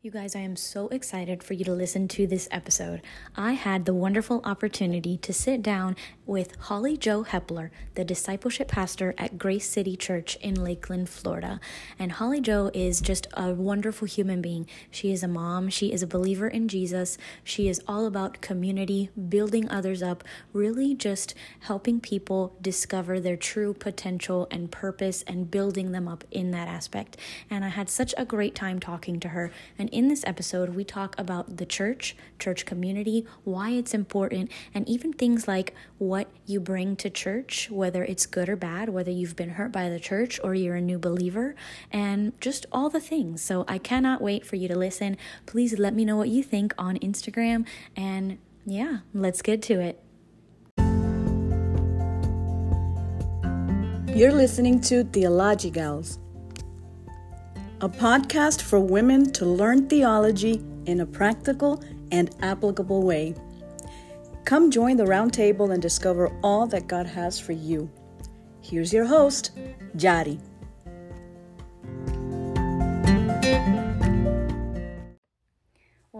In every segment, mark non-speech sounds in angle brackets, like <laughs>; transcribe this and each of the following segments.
You guys, I am so excited for you to listen to this episode. I had the wonderful opportunity to sit down with Holly Joe Hepler, the discipleship pastor at Grace City Church in Lakeland, Florida. And Holly Joe is just a wonderful human being. She is a mom, she is a believer in Jesus, she is all about community, building others up, really just helping people discover their true potential and purpose and building them up in that aspect. And I had such a great time talking to her. And in this episode, we talk about the church, church community, why it's important, and even things like what you bring to church, whether it's good or bad, whether you've been hurt by the church or you're a new believer, and just all the things. So I cannot wait for you to listen. Please let me know what you think on Instagram. And yeah, let's get to it. You're listening to Theology Gals a podcast for women to learn theology in a practical and applicable way. Come join the roundtable and discover all that God has for you. Here's your host, Jari.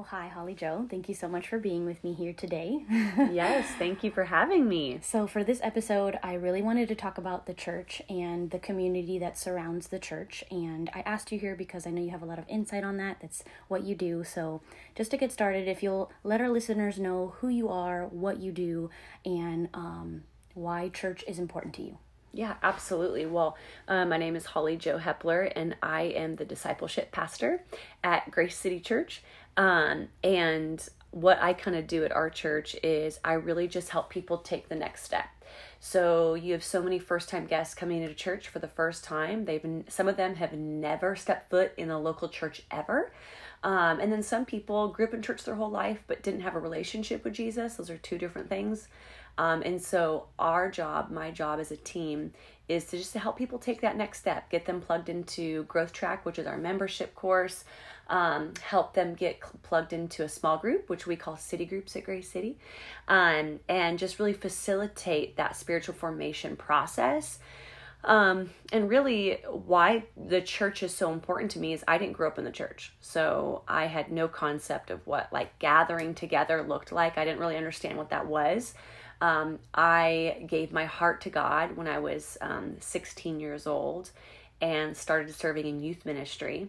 Hi, Holly Joe. Thank you so much for being with me here today. <laughs> yes, thank you for having me. So, for this episode, I really wanted to talk about the church and the community that surrounds the church. And I asked you here because I know you have a lot of insight on that. That's what you do. So, just to get started, if you'll let our listeners know who you are, what you do, and um, why church is important to you. Yeah, absolutely. Well, uh, my name is Holly Joe Hepler, and I am the discipleship pastor at Grace City Church. Um, and what I kind of do at our church is I really just help people take the next step. So you have so many first time guests coming into church for the first time. They've some of them have never stepped foot in a local church ever. Um, and then some people grew up in church their whole life but didn't have a relationship with Jesus. Those are two different things. Um, and so our job, my job as a team, is to just to help people take that next step, get them plugged into Growth Track, which is our membership course, um, help them get plugged into a small group, which we call city groups at Grace City, um, and just really facilitate that spiritual formation process. Um, and really, why the church is so important to me is I didn't grow up in the church. So I had no concept of what like gathering together looked like. I didn't really understand what that was. Um, I gave my heart to God when I was um, 16 years old and started serving in youth ministry.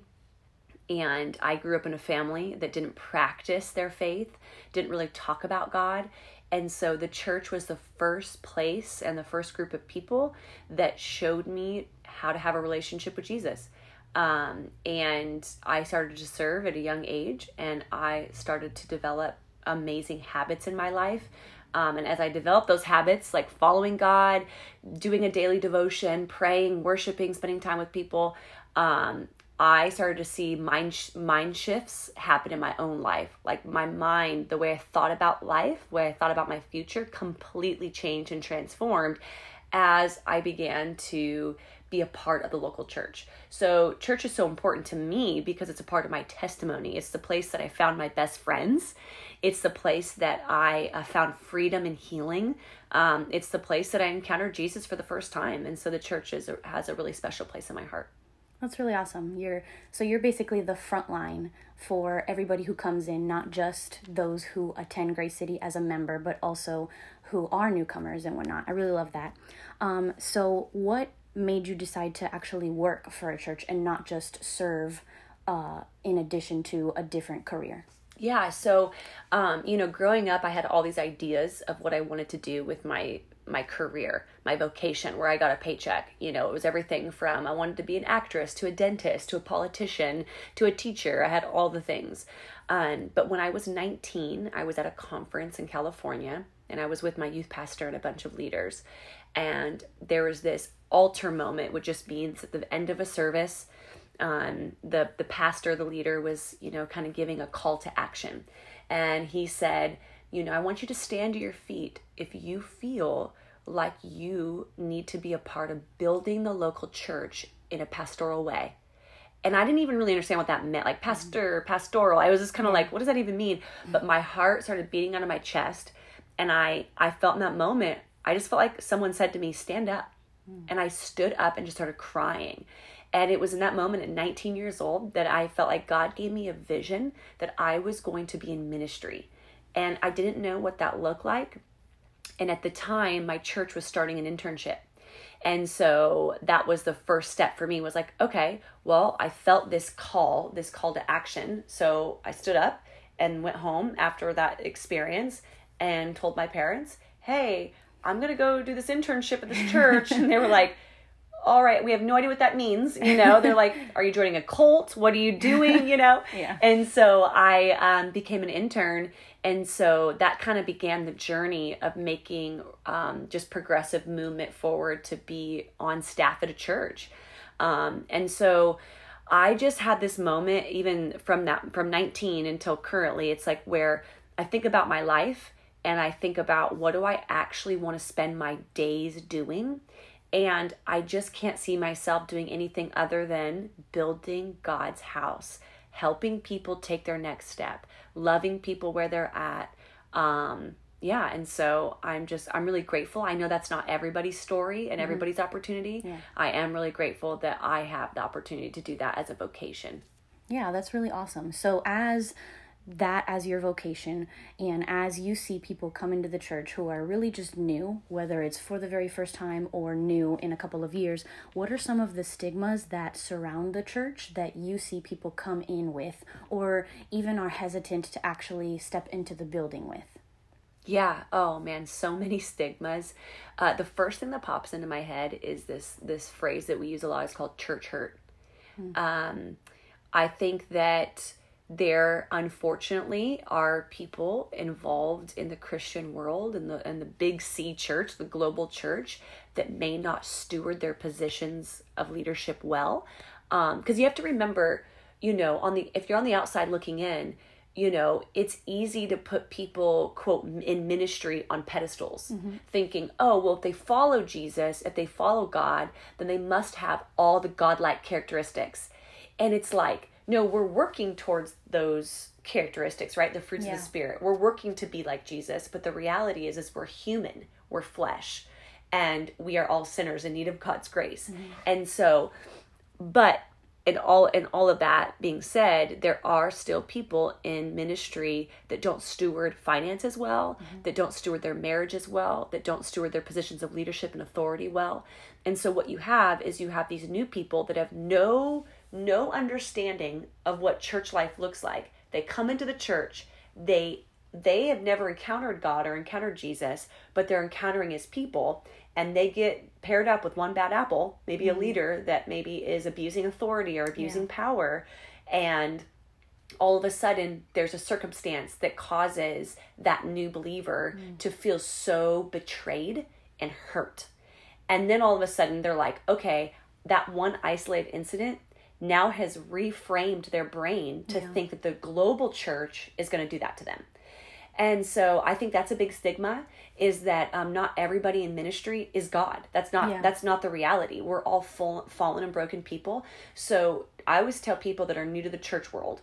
And I grew up in a family that didn't practice their faith, didn't really talk about God. And so the church was the first place and the first group of people that showed me how to have a relationship with Jesus. Um, and I started to serve at a young age and I started to develop amazing habits in my life. Um, and as I developed those habits, like following God, doing a daily devotion, praying, worshiping, spending time with people, um, I started to see mind sh- mind shifts happen in my own life. Like my mind, the way I thought about life, the way I thought about my future, completely changed and transformed as I began to be a part of the local church. So, church is so important to me because it's a part of my testimony. It's the place that I found my best friends. It's the place that I uh, found freedom and healing. Um, it's the place that I encountered Jesus for the first time. And so, the church is has a really special place in my heart. That's really awesome. You're so you're basically the front line for everybody who comes in, not just those who attend Grace City as a member, but also who are newcomers and whatnot. I really love that. Um, so, what made you decide to actually work for a church and not just serve uh, in addition to a different career? Yeah, so um, you know, growing up, I had all these ideas of what I wanted to do with my my career, my vocation, where I got a paycheck. You know, it was everything from I wanted to be an actress to a dentist to a politician to a teacher. I had all the things. Um, but when I was 19, I was at a conference in California and I was with my youth pastor and a bunch of leaders. And there was this altar moment, which just means at the end of a service, um, the the pastor, the leader, was you know kind of giving a call to action, and he said, you know, I want you to stand to your feet if you feel like you need to be a part of building the local church in a pastoral way. And I didn't even really understand what that meant, like mm-hmm. pastor, pastoral. I was just kind of like, what does that even mean? But my heart started beating out of my chest, and I I felt in that moment, I just felt like someone said to me, "Stand up," mm. and I stood up and just started crying. And it was in that moment at 19 years old that I felt like God gave me a vision that I was going to be in ministry. And I didn't know what that looked like. And at the time, my church was starting an internship. And so that was the first step for me was like, okay, well, I felt this call, this call to action. So I stood up and went home after that experience and told my parents, hey, I'm going to go do this internship at this church. and they were like, all right, we have no idea what that means. You know, they're like, <laughs> are you joining a cult? What are you doing? You know? <laughs> Yeah. And so I um, became an intern. And so that kind of began the journey of making um, just progressive movement forward to be on staff at a church. Um, and so I just had this moment, even from that, from 19 until currently, it's like where I think about my life and I think about what do I actually want to spend my days doing and I just can't see myself doing anything other than building God's house, helping people take their next step, loving people where they're at. Um, yeah, and so I'm just I'm really grateful. I know that's not everybody's story and mm-hmm. everybody's opportunity. Yeah. I am really grateful that I have the opportunity to do that as a vocation. Yeah, that's really awesome. So as that as your vocation and as you see people come into the church who are really just new whether it's for the very first time or new in a couple of years what are some of the stigmas that surround the church that you see people come in with or even are hesitant to actually step into the building with? Yeah. Oh man. So <laughs> many stigmas. Uh, the first thing that pops into my head is this this phrase that we use a lot. Is called church hurt. Mm. um, i think that there unfortunately are people involved in the Christian world and the and the big C church, the global church, that may not steward their positions of leadership well. Because um, you have to remember, you know, on the if you're on the outside looking in, you know, it's easy to put people quote in ministry on pedestals, mm-hmm. thinking, oh well, if they follow Jesus, if they follow God, then they must have all the godlike characteristics, and it's like no, we're working towards those characteristics, right? The fruits yeah. of the spirit. We're working to be like Jesus, but the reality is is we're human. We're flesh. And we are all sinners in need of God's grace. Mm-hmm. And so but in all in all of that being said, there are still people in ministry that don't steward finances well, mm-hmm. that don't steward their marriage as well, that don't steward their positions of leadership and authority well. And so what you have is you have these new people that have no no understanding of what church life looks like. They come into the church, they they have never encountered God or encountered Jesus, but they're encountering his people and they get paired up with one bad apple, maybe mm-hmm. a leader that maybe is abusing authority or abusing yeah. power and all of a sudden there's a circumstance that causes that new believer mm. to feel so betrayed and hurt. And then all of a sudden they're like, okay, that one isolated incident now has reframed their brain to yeah. think that the global church is going to do that to them. And so I think that's a big stigma is that um, not everybody in ministry is God. That's not yeah. that's not the reality. We're all full, fallen and broken people. So I always tell people that are new to the church world,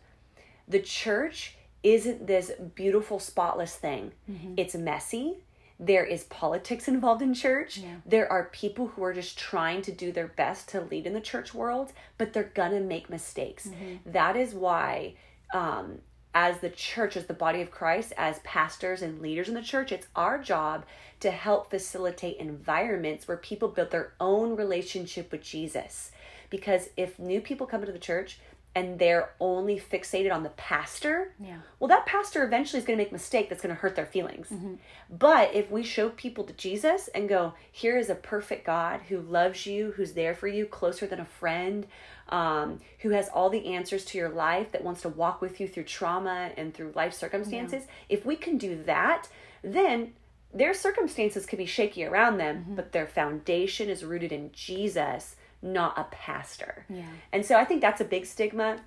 the church isn't this beautiful spotless thing. Mm-hmm. It's messy there is politics involved in church. Yeah. There are people who are just trying to do their best to lead in the church world, but they're gonna make mistakes. Mm-hmm. That is why, um, as the church, as the body of Christ, as pastors and leaders in the church, it's our job to help facilitate environments where people build their own relationship with Jesus. Because if new people come into the church, and they're only fixated on the pastor, yeah. well, that pastor eventually is going to make a mistake that's going to hurt their feelings. Mm-hmm. But if we show people to Jesus and go, here is a perfect God who loves you, who's there for you, closer than a friend, um, who has all the answers to your life, that wants to walk with you through trauma and through life circumstances, yeah. if we can do that, then their circumstances could be shaky around them, mm-hmm. but their foundation is rooted in Jesus not a pastor. Yeah. And so I think that's a big stigma.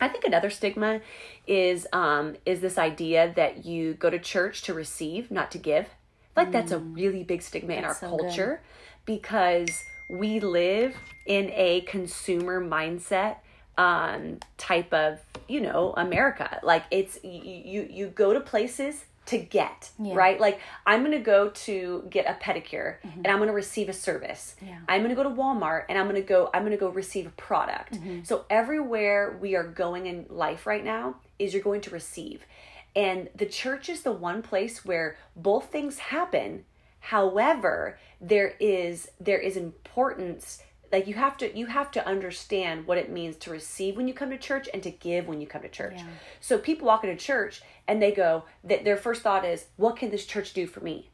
I think another stigma is um, is this idea that you go to church to receive, not to give. like mm. that's a mm. really big stigma that's in our so culture good. because we live in a consumer mindset um, type of you know America. Like it's you you, you go to places to get, Yeah. right? Like I'm going to go to get a pedicure and I'm going to receive a service. Mm-hmm. Yeah. I'm going to go to Walmart and I'm going to go I'm going to go receive a product. Mm-hmm. So everywhere we are going in life right now is you're going to receive. And the church is the one place where both things happen. However, there is there is importance like you have to you have to understand what it means to receive when you come to church and to give when you come to church. Yeah. So people walk into church and they go that their first thought is, "What can this church do for me?"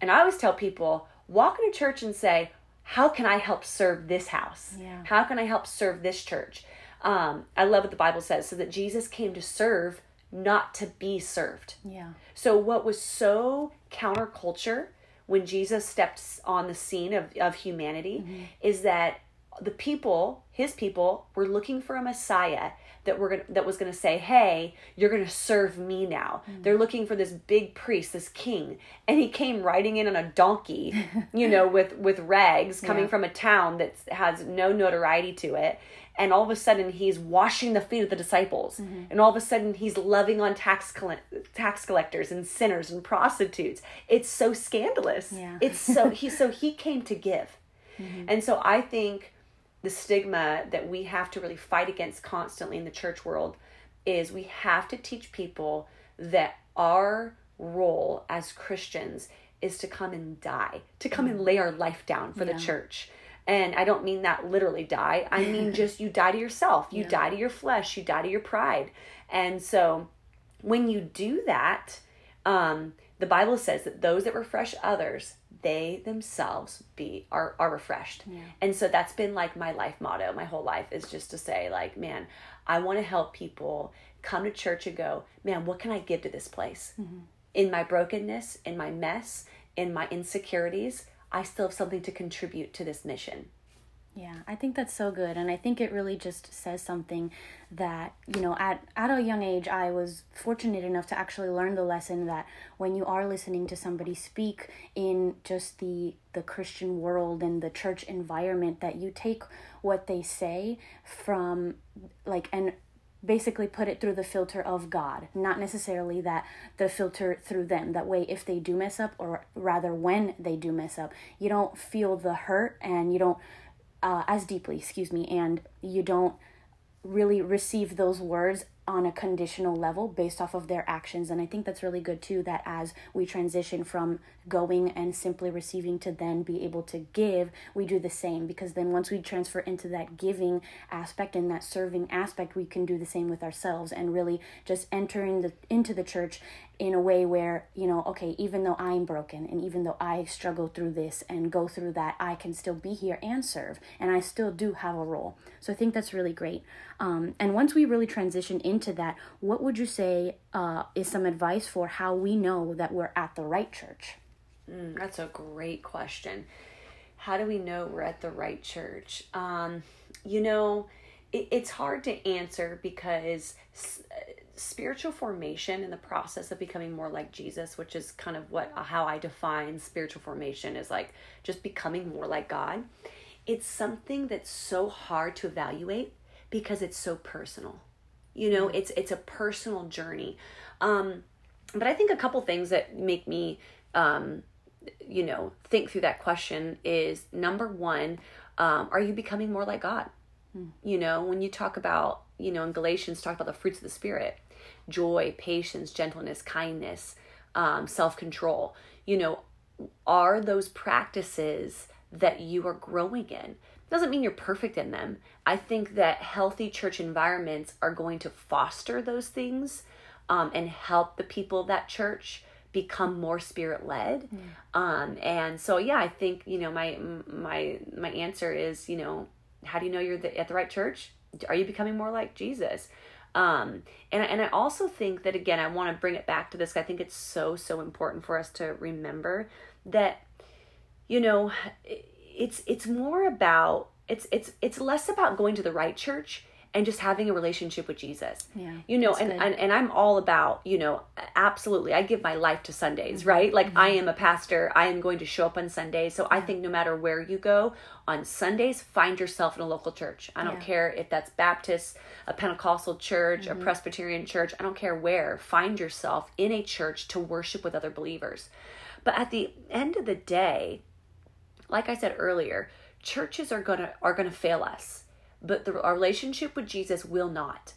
And I always tell people, walk into church and say, "How can I help serve this house? Yeah. How can I help serve this church?" Um, I love what the Bible says, so that Jesus came to serve, not to be served. Yeah. So what was so counterculture when Jesus stepped on the scene of, of humanity mm-hmm. is that the people, his people, were looking for a Messiah that were gonna, that was going to say, "Hey, you're going to serve me now." Mm-hmm. They're looking for this big priest, this king, and he came riding in on a donkey, <laughs> you know, with with rags, coming Yeah. from a town that has no notoriety to it. And all of a sudden, he's washing the feet of the disciples, mm-hmm. and all of a sudden, he's loving on tax coll- tax collectors and sinners and prostitutes. It's so scandalous. Yeah. It's so <laughs> he so he came to give, mm-hmm. and so I think the stigma that we have to really fight against constantly in the church world is we have to teach people that our role as Christians is to come and die, to come and mm-hmm. lay our life down for the church. And I don't mean that literally die. I mean <laughs> just you die to yourself. You die to your flesh. You die to your pride. And so when you do that, um, the Bible says that those that refresh others, they themselves be are are refreshed. And so that's been like my life motto, my whole life is just to say like, man, I want to help people come to church and go, man, what can I give to this place? In my brokenness, in my mess, in my insecurities, I still have something to contribute to this mission. Yeah, I think that's so good. And I think it really just says something that, you know, at, at a young age, I was fortunate enough to actually learn the lesson that when you are listening to somebody speak in just the, the Christian world and the church environment, that you take what they say from, like, and basically put it through the filter of God, not necessarily that the filter through them. That way, if they do mess up, or rather when they do mess up, you don't feel the hurt and you don't uh, as deeply, excuse me, and you don't really receive those words on a conditional level based off of their actions. And I think that's really good too, that as we transition from going and simply receiving to then be able to give, we do the same. Because then once we transfer into that giving aspect and that serving aspect, we can do the same with ourselves and really just entering the into the church in a way where you know okay even though i'm broken and even though i struggle through this and go through that i can still be here and serve and i still do have a role so i think that's really great um, and once we really transition into that what would you say uh, is some advice for how we know that we're at the right church Mm, that's a great question. How do we know we're at the right church? Um, you know, it, it's hard to answer because s- spiritual formation and the process of becoming more like Jesus, which is kind of what how I define spiritual formation is like just becoming more like God. It's something that's so hard to evaluate because it's so personal. You know, it's it's a personal journey. Um, but I think a couple things that make me um, you know think through that question is number one um, are you becoming more like god? You know when you talk about you know in galatians talk about the fruits of the spirit joy patience gentleness kindness um, self-control. You know are those practices that you are growing in. Doesn't mean you're perfect in them. I think that healthy church environments are going to foster those things um, and help the people of that church become more spirit led um and so yeah i think you know my my my answer is you know how do you know you're the, at the right church? Are you becoming more like jesus? Um and and i also think that again i want to bring it back to this i think it's so so important for us to remember that you know it's it's more about it's it's it's less about going to the right church and just having a relationship with Jesus. Yeah, You know, and, and and I'm all about, you know, absolutely. I give my life to Sundays, mm-hmm. right? Like I mm-hmm. am a pastor. I am going to show up on Sundays. So I think no matter where you go, on Sundays, find yourself in a local church. I don't Yeah. care if that's Baptist, a Pentecostal church, a mm-hmm. Presbyterian church. I don't care where. Find yourself in a church to worship with other believers. But at the end of the day, like I said earlier, churches are gonna are gonna fail us, but the our relationship with Jesus will not.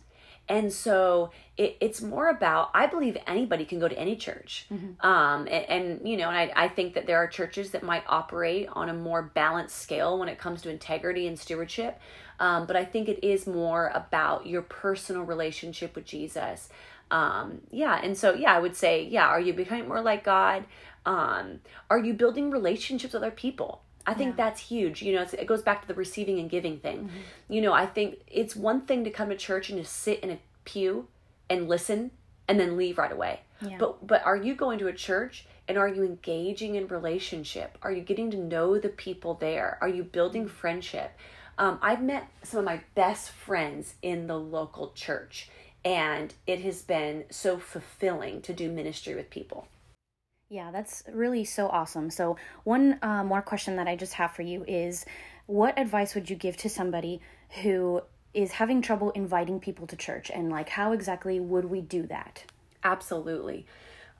And so it, it's more about I believe anybody can go to any church, um, and, and you know, and I, I think that there are churches that might operate on a more balanced scale when it comes to integrity and stewardship. Um, but I think it is more about your personal relationship with Jesus. Um, yeah, and so yeah, I would say yeah. Are you becoming more like God? Um, are you building relationships with other people? I think that's huge. You know, it's, it goes back to the receiving and giving thing. You know, I think it's one thing to come to church and just sit in a pew and listen and then leave right away. Yeah. But but are you going to a church and are you engaging in relationship? Are you getting to know the people there? Are you building friendship? Um, I've met some of my best friends in the local church, and it has been so fulfilling to do ministry with people. Yeah, that's really so awesome. So, one uh, more question that I just have for you is what advice would you give to somebody who is having trouble inviting people to church? And, like, how exactly would we do that? Absolutely.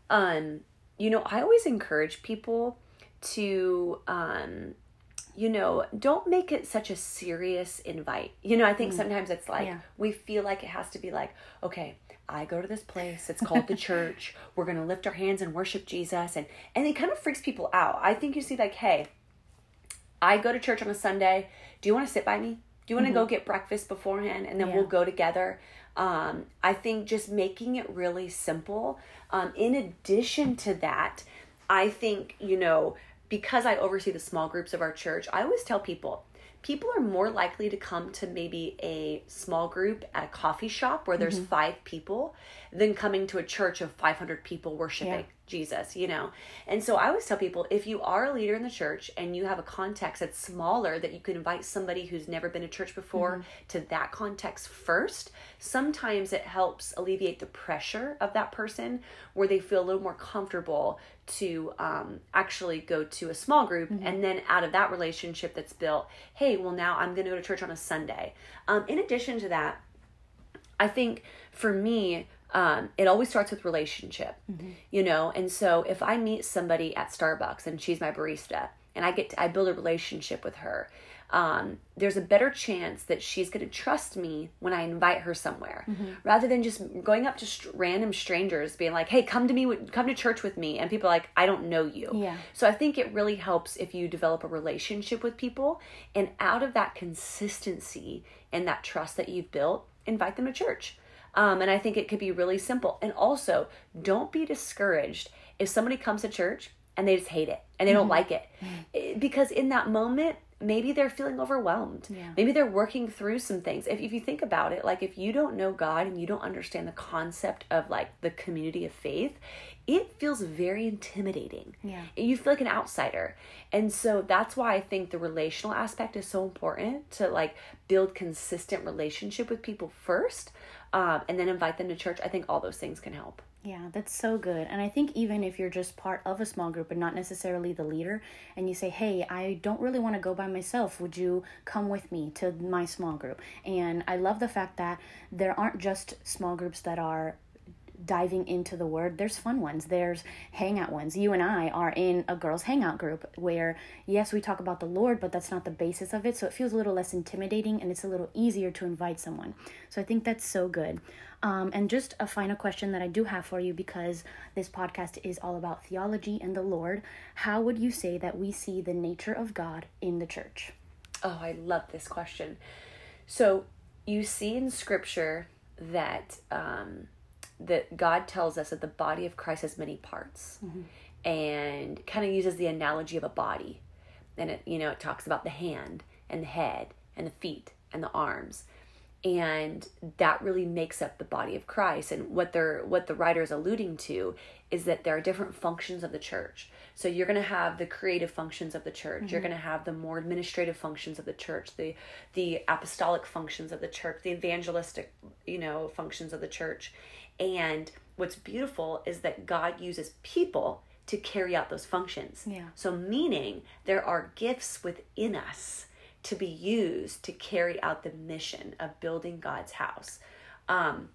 Um, you know, I always encourage people to um you know, don't make it such a serious invite. You know, I think sometimes it's like Yeah. we feel like it has to be like, okay, I go to this place, it's called the <laughs> church. We're going to lift our hands and worship Jesus and and it kind of freaks people out. I think you see like, hey, I go to church on a Sunday. Do you want to sit by me? Do you want to go get breakfast beforehand and then Yeah. we'll go together? Um, I think just making it really simple. Um, in addition to that, I think, you know, because I oversee the small groups of our church, I always tell people people are more likely to come to maybe a small group at a coffee shop where there's mm-hmm. five people than coming to a church of 500 people worshiping. Yeah. Jesus, you know. And so I always tell people if you are a leader in the church and you have a context that's smaller that you can invite somebody who's never been to church before to that context first, sometimes it helps alleviate the pressure of that person where they feel a little more comfortable to um, actually go to a small group and then out of that relationship that's built, hey, well, now I'm going to go to church on a Sunday. Um, in addition to that, I think for me, um, it always starts with relationship, you know. And so if I meet somebody at Starbucks and she's my barista, and I get to, I build a relationship with her, um, there's a better chance that she's going to trust me when I invite her somewhere, rather than just going up to st- random strangers, being like, "Hey, come to me, with, come to church with me," and people are like, "I don't know you." Yeah. So I think it really helps if you develop a relationship with people, and out of that consistency and that trust that you've built, invite them to church. Um, and I think it could be really simple. And also, don't be discouraged if somebody comes to church and they just hate it and they don't like it. Eh, Because in that moment, maybe they're feeling overwhelmed. Yeah. Maybe they're working through some things. If, if you think about it, like if you don't know God and you don't understand the concept of like the community of faith, it feels very intimidating. Yeah. You feel like an outsider. And so that's why I think the relational aspect is so important to like build consistent relationship with people first um, and then invite them to church. I think all those things can help. Yeah, that's so good. And I think even if you're just part of a small group and not necessarily the leader, and you say, hey, I don't really want to go by myself, would you come with me to my small group? And I love the fact that there aren't just small groups that are diving into the word there's fun ones. There's hangout ones. You and i are in a girls hangout group where yes we talk about the lord but that's not the basis of it. So it feels a little less intimidating and it's a little easier to invite someone. So i think that's so good. Um, and just a final question that i do have for you because this podcast is all about theology and the lord. How would you say that we see the nature of god in the church? Oh, I love this question. So you see in scripture that um, that God tells us that the body of Christ has many parts, mm-hmm. and kind of uses the analogy of a body. And it you know it talks about the hand and the head and the feet and the arms. and that really makes up the body of Christ and what they're what the writer is alluding to is that there are different functions of the church so you're going to have the creative functions of the church mm-hmm. you're going to have the more administrative functions of the church the the apostolic functions of the church the evangelistic you know functions of the church and what's beautiful is that God uses people to carry out those functions yeah so meaning there are gifts within us to be used to carry out the mission of building God's house. Um,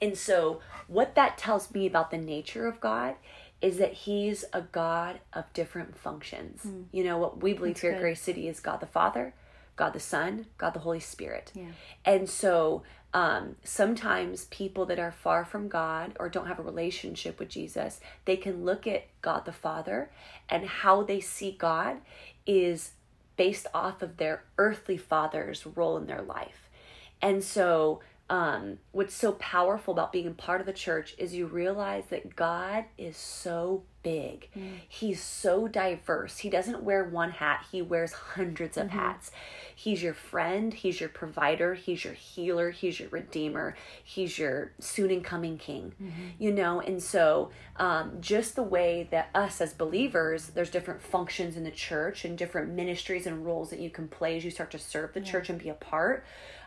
and so, what that tells me about the nature of God is that He's a God of different functions. Mm. You know, what we believe That's here good. at Grace City is God the Father, God the Son, God the Holy Spirit. Yeah. And so, um, sometimes people that are far from God or don't have a relationship with Jesus, they can look at God the Father and how they see God is based off of their earthly father's role in their life. And so, um, what's so powerful about being a part of the church is you realize that God is so big. Mm. He's so diverse. He doesn't wear one hat, he wears hundreds of mm-hmm. hats. He's your friend, he's your provider, he's your healer, he's your redeemer, he's your soon and coming king. Mm-hmm. You know, and so um, just the way that us as believers, there's different functions in the church and different ministries and roles that you can play as you start to serve the yeah. church and be a part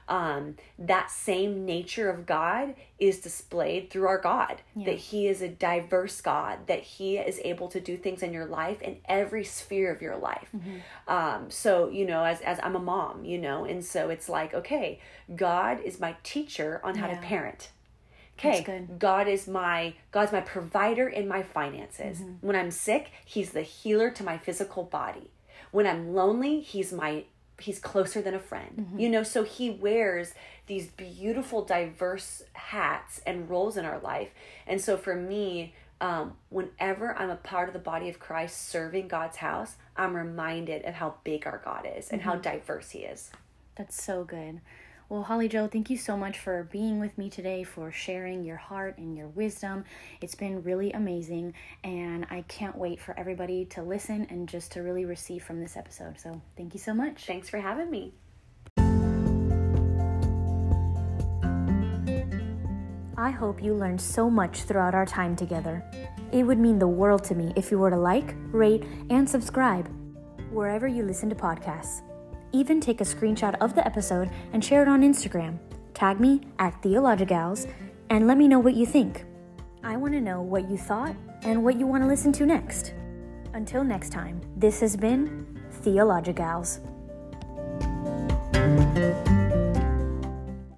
um, that same nature of God is displayed through our God. Yeah. That He is a diverse God, that He is able to do things in your life in every sphere of your life. Mm-hmm. Um, so, you know, as, as I'm a mom, you know, and so it's like, okay, God is my teacher on how yeah. to parent okay god is my god's my provider in my finances mm-hmm. when i'm sick he's the healer to my physical body when i'm lonely he's my he's closer than a friend mm-hmm. you know so he wears these beautiful diverse hats and roles in our life and so for me um, whenever i'm a part of the body of christ serving god's house i'm reminded of how big our god is and mm-hmm. how diverse he is that's so good well, Holly Joe, thank you so much for being with me today, for sharing your heart and your wisdom. It's been really amazing, and I can't wait for everybody to listen and just to really receive from this episode. So, thank you so much. Thanks for having me. I hope you learned so much throughout our time together. It would mean the world to me if you were to like, rate, and subscribe wherever you listen to podcasts even take a screenshot of the episode and share it on Instagram. Tag me at Theology Gals and let me know what you think. I want to know what you thought and what you want to listen to next. Until next time, this has been Theology Gals.